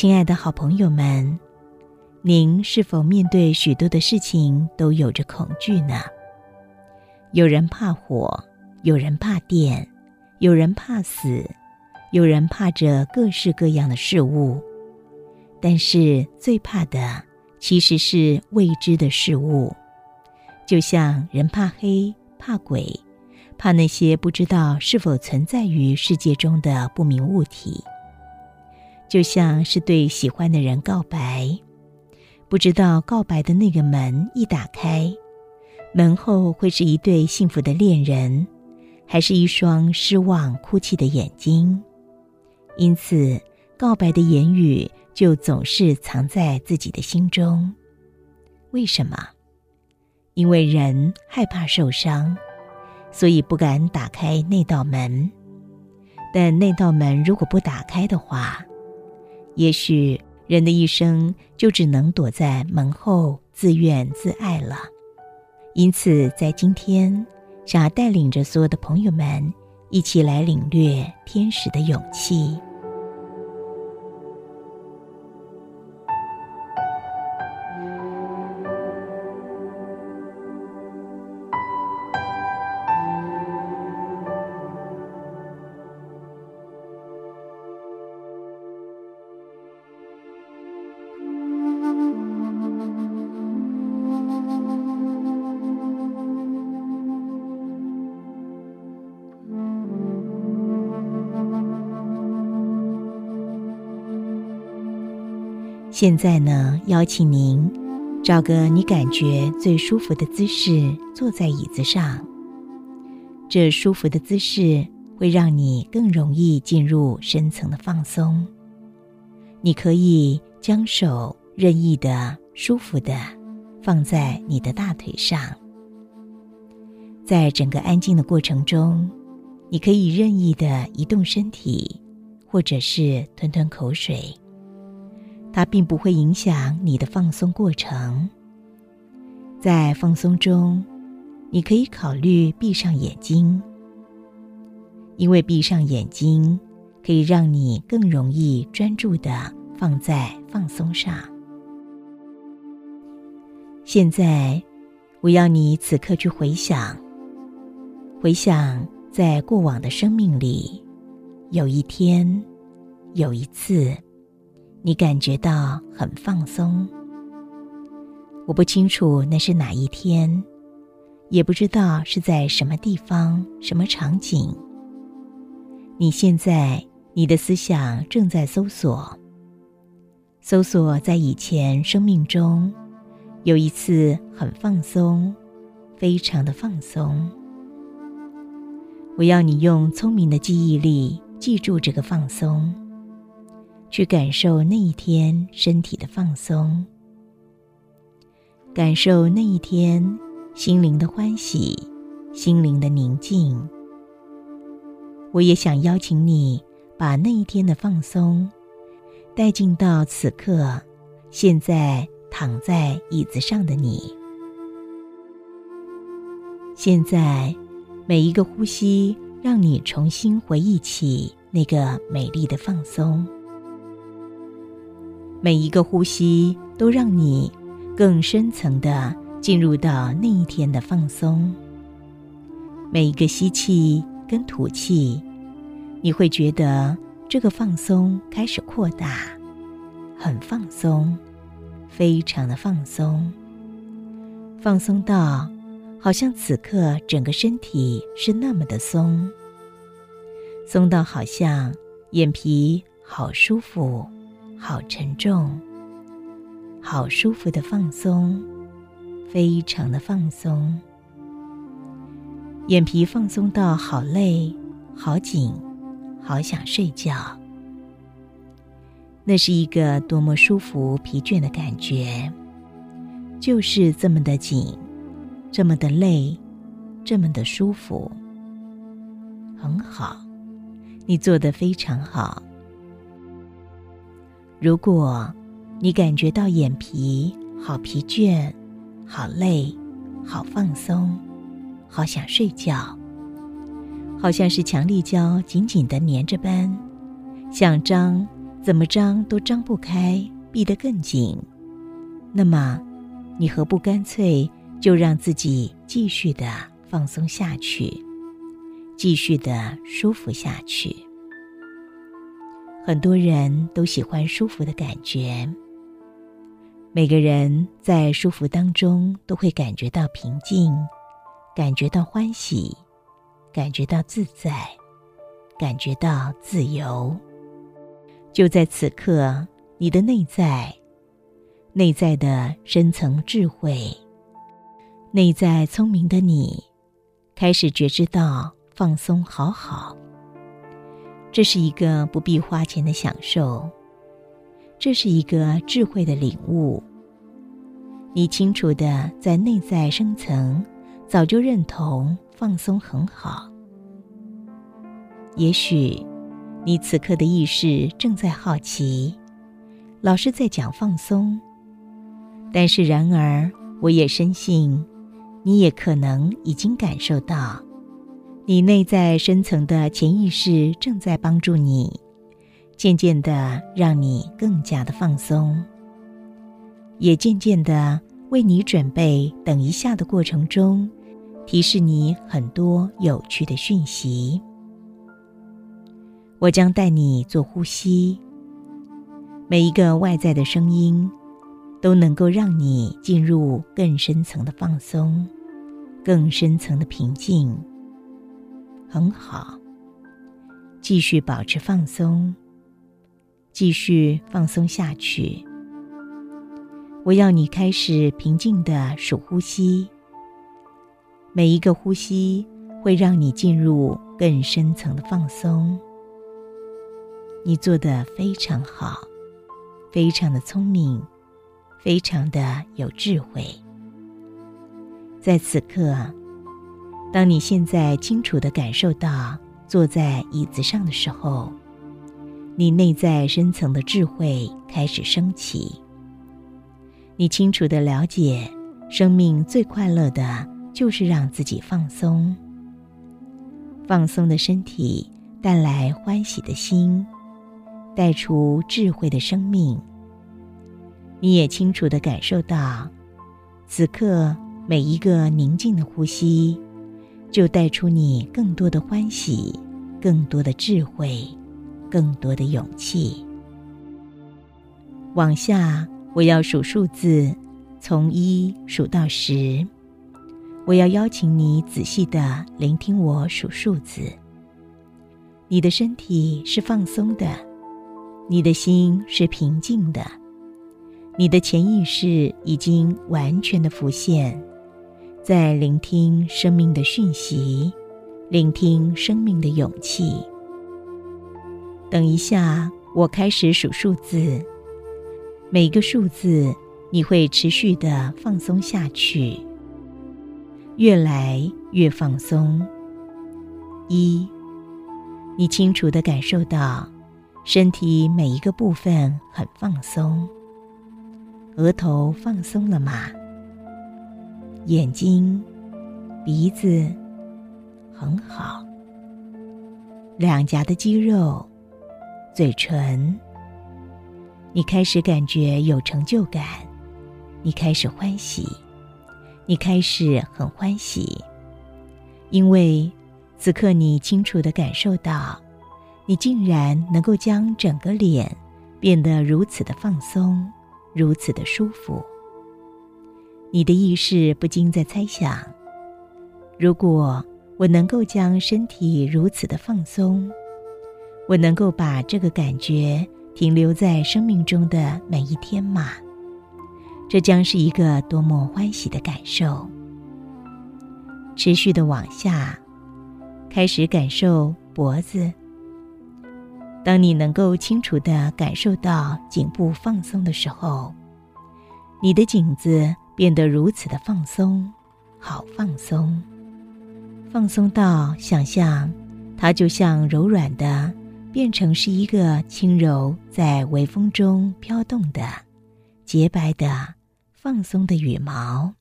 亲爱的好朋友们，您是否面对许多的事情都有着恐惧呢？有人怕火，有人怕电，有人怕死，有人怕着各式各样的事物。但是最怕的其实是未知的事物，就像人怕黑、怕鬼、怕那些不知道是否存在于世界中的不明物体。就像是对喜欢的人告白，不知道告白的那个门一打开，门后会是一对幸福的恋人，还是一双失望哭泣的眼睛？因此，告白的言语就总是藏在自己的心中。为什么？因为人害怕受伤，所以不敢打开那道门。但那道门如果不打开的话，也许人的一生就只能躲在门后自怨自艾了。因此，在今天，想要带领着所有的朋友们一起来领略天使的勇气。现在呢，邀请您找个你感觉最舒服的姿势，坐在椅子上。这舒服的姿势会让你更容易进入深层的放松。你可以将手任意的、舒服的放在你的大腿上。在整个安静的过程中，你可以任意的移动身体，或者是吞吞口水。它并不会影响你的放松过程。在放松中，你可以考虑闭上眼睛，因为闭上眼睛可以让你更容易专注的放在放松上。现在，我要你此刻去回想，回想在过往的生命里，有一天，有一次。你感觉到很放松。我不清楚那是哪一天，也不知道是在什么地方、什么场景。你现在，你的思想正在搜索，搜索在以前生命中有一次很放松，非常的放松。我要你用聪明的记忆力记住这个放松。去感受那一天身体的放松，感受那一天心灵的欢喜、心灵的宁静。我也想邀请你把那一天的放松带进到此刻，现在躺在椅子上的你。现在每一个呼吸，让你重新回忆起那个美丽的放松。每一个呼吸都让你更深层的进入到那一天的放松。每一个吸气跟吐气，你会觉得这个放松开始扩大，很放松，非常的放松，放松到好像此刻整个身体是那么的松，松到好像眼皮好舒服。好沉重，好舒服的放松，非常的放松。眼皮放松到好累、好紧、好想睡觉。那是一个多么舒服、疲倦的感觉，就是这么的紧，这么的累，这么的舒服。很好，你做的非常好。如果，你感觉到眼皮好疲倦、好累、好放松、好想睡觉，好像是强力胶紧紧的粘着般，想张怎么张都张不开，闭得更紧。那么，你何不干脆就让自己继续的放松下去，继续的舒服下去？很多人都喜欢舒服的感觉。每个人在舒服当中都会感觉到平静，感觉到欢喜，感觉到自在，感觉到自由。就在此刻，你的内在。内在的深层智慧，内在聪明的你，开始觉知到放松好好。这是一个不必花钱的享受，这是一个智慧的领悟。你清楚的在内在深层，早就认同放松很好。也许，你此刻的意识正在好奇，老师在讲放松。但是，然而，我也深信，你也可能已经感受到，你内在深层的潜意识正在帮助你，渐渐的让你更加的放松，也渐渐的为你准备等一下的过程中，提示你很多有趣的讯息。我将带你做呼吸，每一个外在的声音。都能够让你进入更深层的放松，更深层的平静。很好，继续保持放松，继续放松下去。我要你开始平静的数呼吸，每一个呼吸会让你进入更深层的放松。你做的非常好，非常的聪明。非常的有智慧。在此刻，当你现在清楚的感受到坐在椅子上的时候，你内在深层的智慧开始升起。你清楚的了解，生命最快乐的就是让自己放松。放松的身体带来欢喜的心，带出智慧的生命。你也清楚的感受到，此刻每一个宁静的呼吸，就带出你更多的欢喜，更多的智慧，更多的勇气。往下，我要数数字，从一数到十。我要邀请你仔细的聆听我数数字。你的身体是放松的，你的心是平静的。你的潜意识已经完全的浮现，在聆听生命的讯息，聆听生命的勇气。等一下，我开始数数字，每个数字你会持续的放松下去，越来越放松。一，你清楚的感受到身体每一个部分很放松。额头放松了吗？眼睛、鼻子很好。两颊的肌肉、嘴唇，你开始感觉有成就感，你开始欢喜，你开始很欢喜，因为此刻你清楚的感受到，你竟然能够将整个脸变得如此的放松。如此的舒服，你的意识不禁在猜想：如果我能够将身体如此的放松，我能够把这个感觉停留在生命中的每一天吗？这将是一个多么欢喜的感受！持续的往下，开始感受脖子。当你能够清楚的感受到颈部放松的时候，你的颈子变得如此的放松，好放松，放松到想象它就像柔软的，变成是一个轻柔在微风中飘动的洁白的放松的羽毛，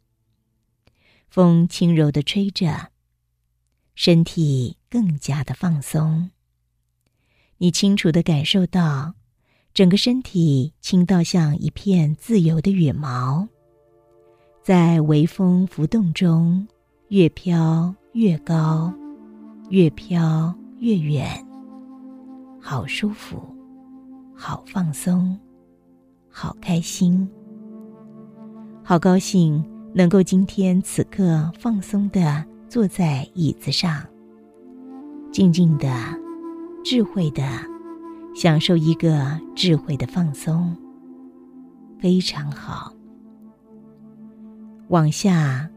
风轻柔的吹着，身体更加的放松。你清楚的感受到，整个身体轻到像一片自由的羽毛，在微风浮动中越飘越高，越飘越远，好舒服，好放松，好开心，好高兴能够今天此刻放松的坐在椅子上，静静的，智慧的。享受一个智慧的放松，非常好。往下，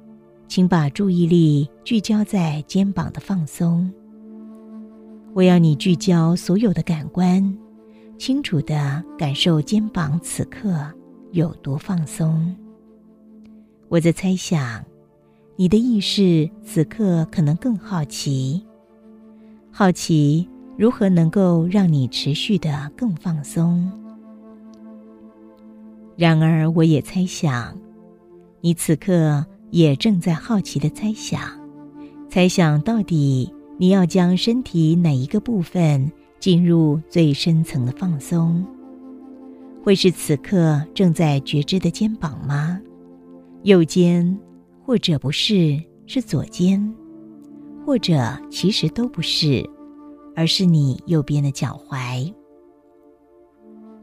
请把注意力聚焦在肩膀的放松。我要你聚焦所有的感官，清楚的感受肩膀此刻有多放松。我在猜想，你的意识此刻可能更好奇，好奇。如何能够让你持续的更放松？然而，我也猜想，你此刻也正在好奇的猜想，猜想到底你要将身体哪一个部分进入最深层的放松？会是此刻正在觉知的肩膀吗？右肩，或者不是，是左肩，或者其实都不是。而是你右边的脚踝。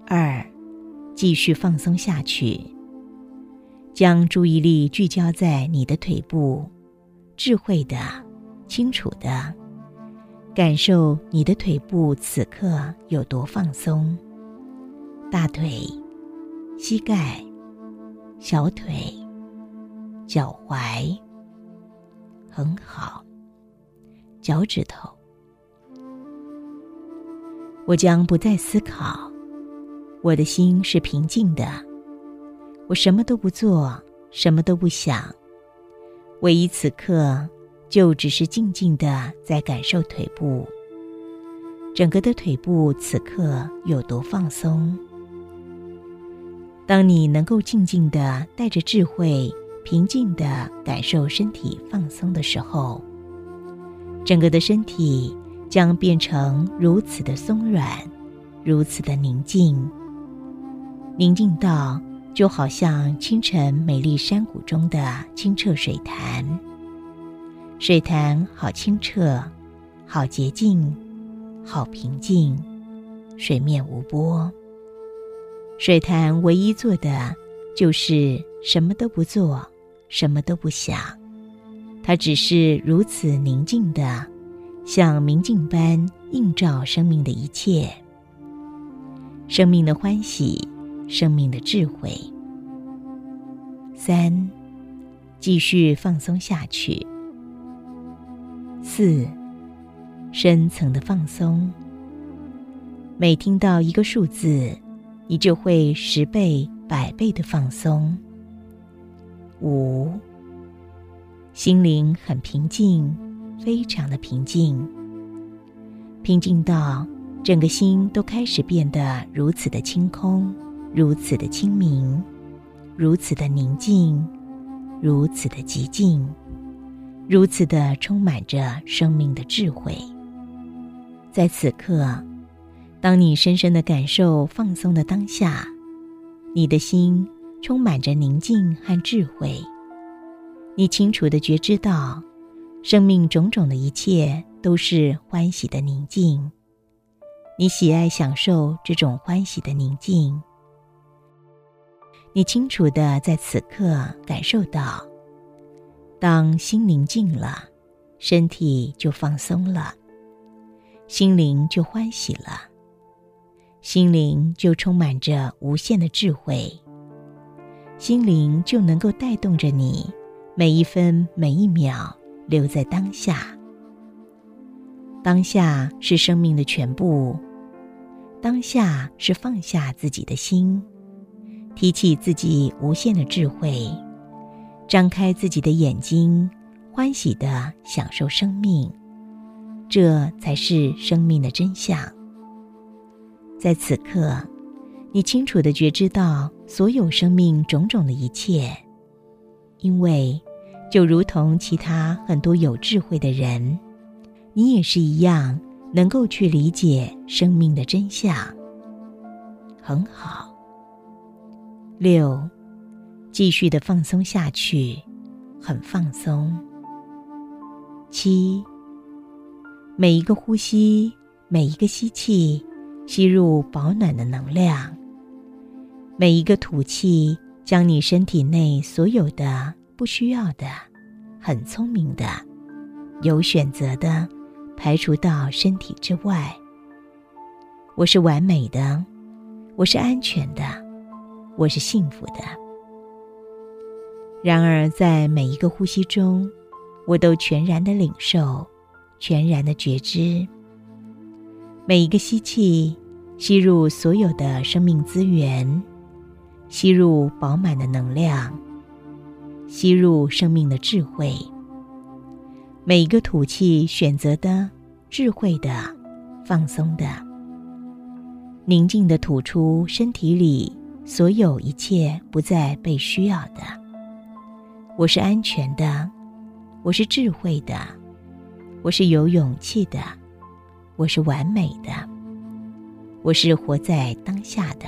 二，继续放松下去，将注意力聚焦在你的腿部，智慧的、清楚的感受你的腿部此刻有多放松。大腿、膝盖、小腿、脚踝，很好，脚趾头。我将不再思考，我的心是平静的。我什么都不做，什么都不想，唯一此刻就只是静静的在感受腿部，整个的腿部此刻有多放松。当你能够静静的带着智慧、平静的感受身体放松的时候，整个的身体。将变成如此的松软，如此的宁静。宁静到就好像清晨美丽山谷中的清澈水潭。水潭好清澈，好洁净，好平静，水面无波。水潭唯一做的就是什么都不做，什么都不想。它只是如此宁静的。像明镜般映照生命的一切，生命的欢喜，生命的智慧。三，继续放松下去。四，深层的放松。每听到一个数字，你就会十倍、百倍的放松。五，心灵很平静。非常的平静，平静到整个心都开始变得如此的清空，如此的清明，如此的宁静，如此的寂静，如此的充满着生命的智慧。在此刻，当你深深的感受放松的当下，你的心充满着宁静和智慧，你清楚的觉知到。生命种种的一切都是欢喜的宁静，你喜爱享受这种欢喜的宁静。你清楚的在此刻感受到，当心宁静了，身体就放松了，心灵就欢喜了，心灵就充满着无限的智慧，心灵就能够带动着你每一分每一秒。留在当下，当下是生命的全部，当下是放下自己的心，提起自己无限的智慧，张开自己的眼睛，欢喜的享受生命，这才是生命的真相。在此刻，你清楚的觉知到所有生命种种的一切，因为。就如同其他很多有智慧的人，你也是一样，能够去理解生命的真相。很好。六，继续的放松下去，很放松。七，每一个呼吸，每一个吸气，吸入保暖的能量；每一个吐气，将你身体内所有的不需要的，很聪明的，有选择的，排除到身体之外。我是完美的，我是安全的，我是幸福的。然而，在每一个呼吸中，我都全然的领受，全然的觉知。每一个吸气，吸入所有的生命资源，吸入饱满的能量，吸入生命的智慧。每一个吐气，选择的智慧的，放松的。宁静的吐出身体里所有一切不再被需要的。我是安全的，我是智慧的，我是有勇气的，我是完美的，我是活在当下的。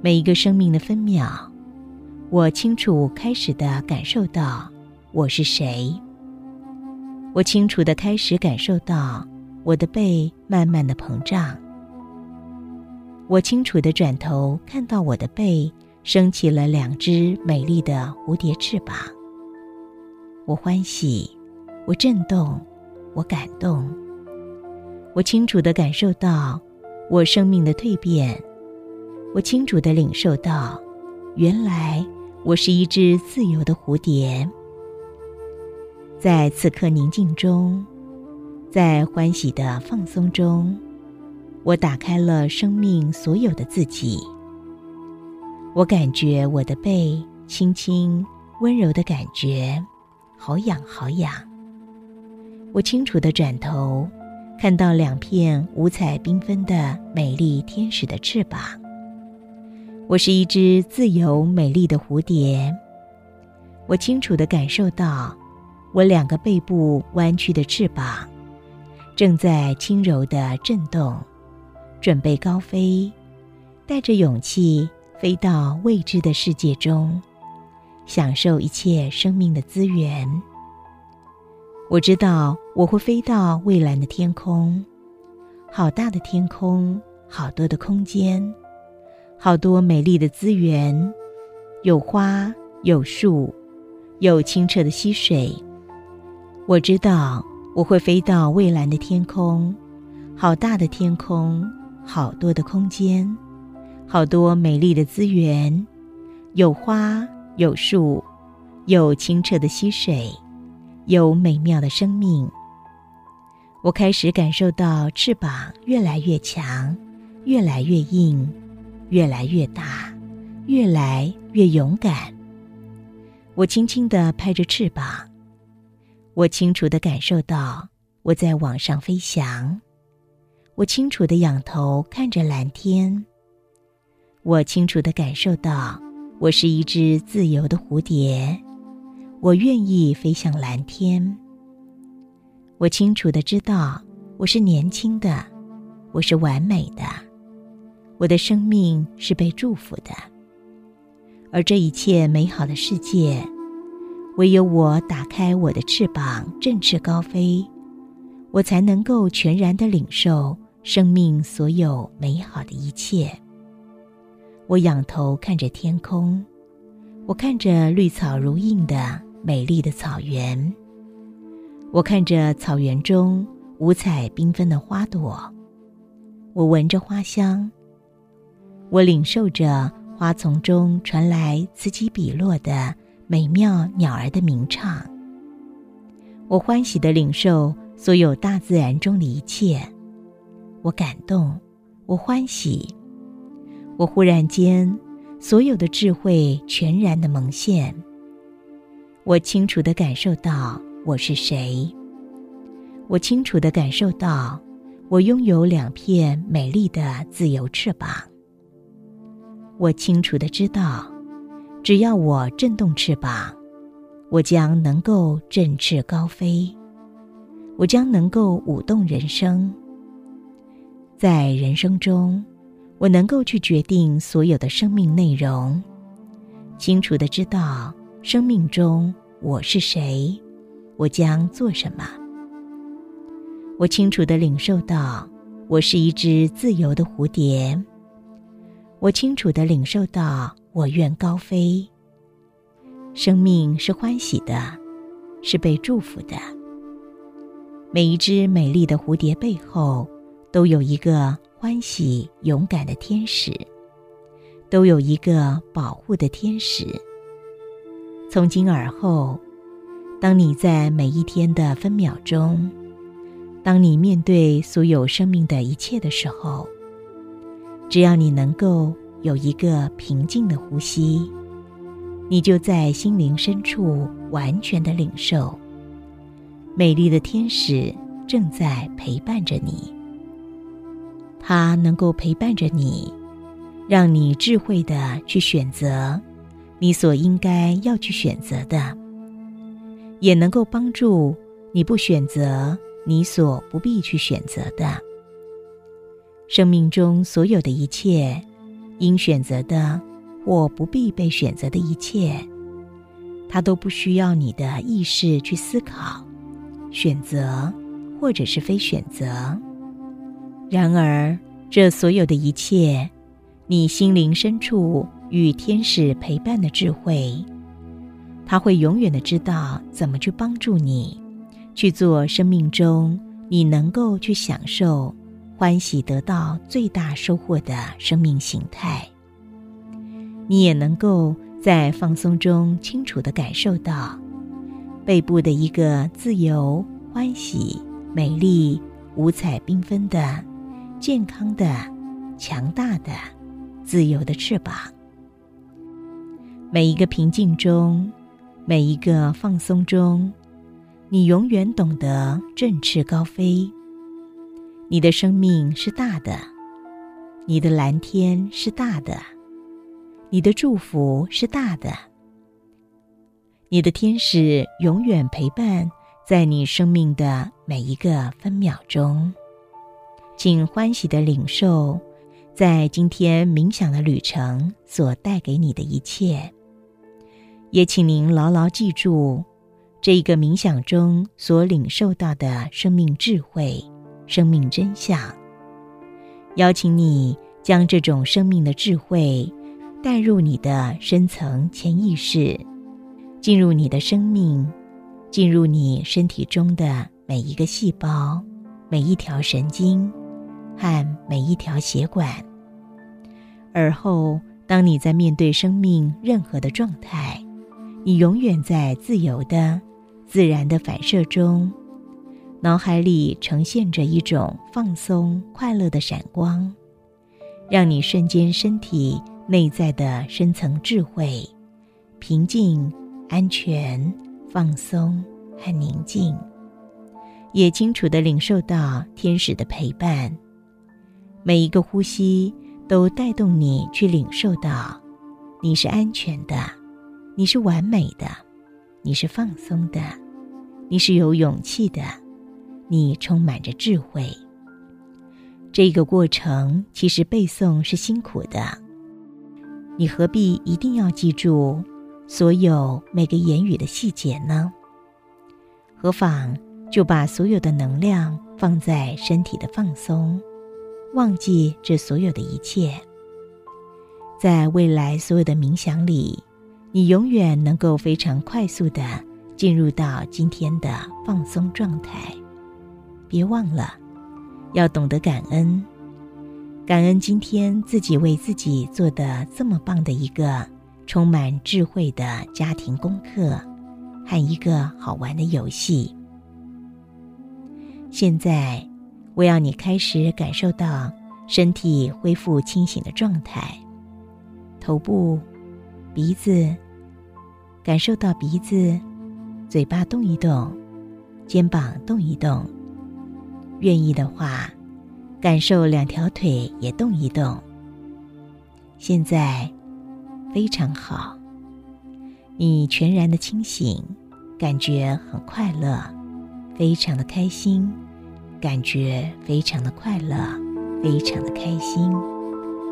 每一个生命的分秒，我清楚开始的感受到我是谁。我清楚的开始感受到我的背慢慢的膨胀。我清楚的转头，看到我的背升起了两只美丽的蝴蝶翅膀。我欢喜，我震动，我感动。我清楚的感受到我生命的蜕变。我清楚的领受到，原来我是一只自由的蝴蝶。在此刻宁静中，在欢喜的放松中。我打开了生命所有的自己。我感觉我的背轻轻、温柔的感觉，好痒好痒。我清楚的转头，看到两片五彩缤纷的美丽天使的翅膀。我是一只自由美丽的蝴蝶。我清楚的感受到，我两个背部弯曲的翅膀，正在轻柔的震动。准备高飞，带着勇气飞到未知的世界中，享受一切生命的资源。我知道我会飞到蔚蓝的天空，好大的天空，好多的空间，好多美丽的资源，有花，有树，有清澈的溪水。我知道我会飞到蔚蓝的天空，好大的天空。好多的空间，好多美丽的资源，有花，有树，有清澈的溪水，有美妙的生命。我开始感受到翅膀越来越强，越来越硬，越来越大，越来越勇敢。我轻轻地拍着翅膀，我清楚地感受到我在往上飞翔。我清楚的仰头看着蓝天。我清楚的感受到，我是一只自由的蝴蝶，我愿意飞向蓝天。我清楚的知道，我是年轻的，我是完美的，我的生命是被祝福的。而这一切美好的世界，唯有我打开我的翅膀，振翅高飞，我才能够全然的领受。生命所有美好的一切。我仰头看着天空，我看着绿草如茵的美丽的草原，我看着草原中五彩缤纷的花朵，我闻着花香，我领受着花丛中传来此起彼落的美妙鸟儿的鸣唱，我欢喜的领受所有大自然中的一切。我感动，我欢喜，我忽然间，所有的智慧全然的蒙现。我清楚的感受到我是谁。我清楚的感受到，我拥有两片美丽的自由翅膀。我清楚的知道，只要我震动翅膀，我将能够振翅高飞，我将能够舞动人生。在人生中，我能够去决定所有的生命内容，清楚的知道生命中我是谁，我将做什么。我清楚的领受到我是一只自由的蝴蝶。我清楚的领受到我愿高飞。生命是欢喜的，是被祝福的。每一只美丽的蝴蝶背后，都有一个欢喜勇敢的天使，都有一个保护的天使。从今而后，当你在每一天的分秒钟，当你面对所有生命的一切的时候，只要你能够有一个平静的呼吸。你就在心灵深处完全的领受，美丽的天使正在陪伴着你。他能够陪伴着你，让你智慧的去选择你所应该要去选择的，也能够帮助你不选择你所不必去选择的。生命中所有的一切，应选择的。或不必被选择的一切，它都不需要你的意识去思考、选择，或者是非选择。然而，这所有的一切，你心灵深处与天使陪伴的智慧，他会永远的知道怎么去帮助你，去做生命中你能够去享受、欢喜、得到最大收获的生命形态。你也能够在放松中清楚的感受到，背部的一个自由、欢喜、美丽、五彩缤纷的、健康的、强大的、自由的翅膀。每一个平静中，每一个放松中，你永远懂得振翅高飞。你的生命是大的，你的蓝天是大的。你的祝福是大的，你的天使永远陪伴在你生命的每一个分秒钟，请欢喜的领受，在今天冥想的旅程所带给你的一切，也请您牢牢记住这一个冥想中所领受到的生命智慧、生命真相。邀请你将这种生命的智慧。带入你的深层潜意识，进入你的生命，进入你身体中的每一个细胞、每一条神经和每一条血管。而后，当你在面对生命任何的状态，你永远在自由的、自然的反射中，脑海里呈现着一种放松、快乐的闪光，让你瞬间身体。内在的深层智慧、平静、安全、放松和宁静，也清楚的领受到天使的陪伴。每一个呼吸都带动你去领受到，你是安全的，你是完美的，你是放松的，你是有勇气的，你充满着智慧。这个过程其实背诵是辛苦的。你何必一定要记住所有每个言语的细节呢？何妨就把所有的能量放在身体的放松，忘记这所有的一切。在未来所有的冥想里，你永远能够非常快速的进入到今天的放松状态。别忘了，要懂得感恩。感恩今天自己为自己做的这么棒的一个充满智慧的家庭功课，和一个好玩的游戏。现在，我要你开始感受到身体恢复清醒的状态，头部、鼻子，感受到鼻子、嘴巴动一动，肩膀动一动。愿意的话。感受两条腿也动一动。现在非常好，你全然的清醒，感觉很快乐，非常的开心，感觉非常的快乐，非常的开心。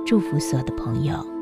祝福所有的朋友。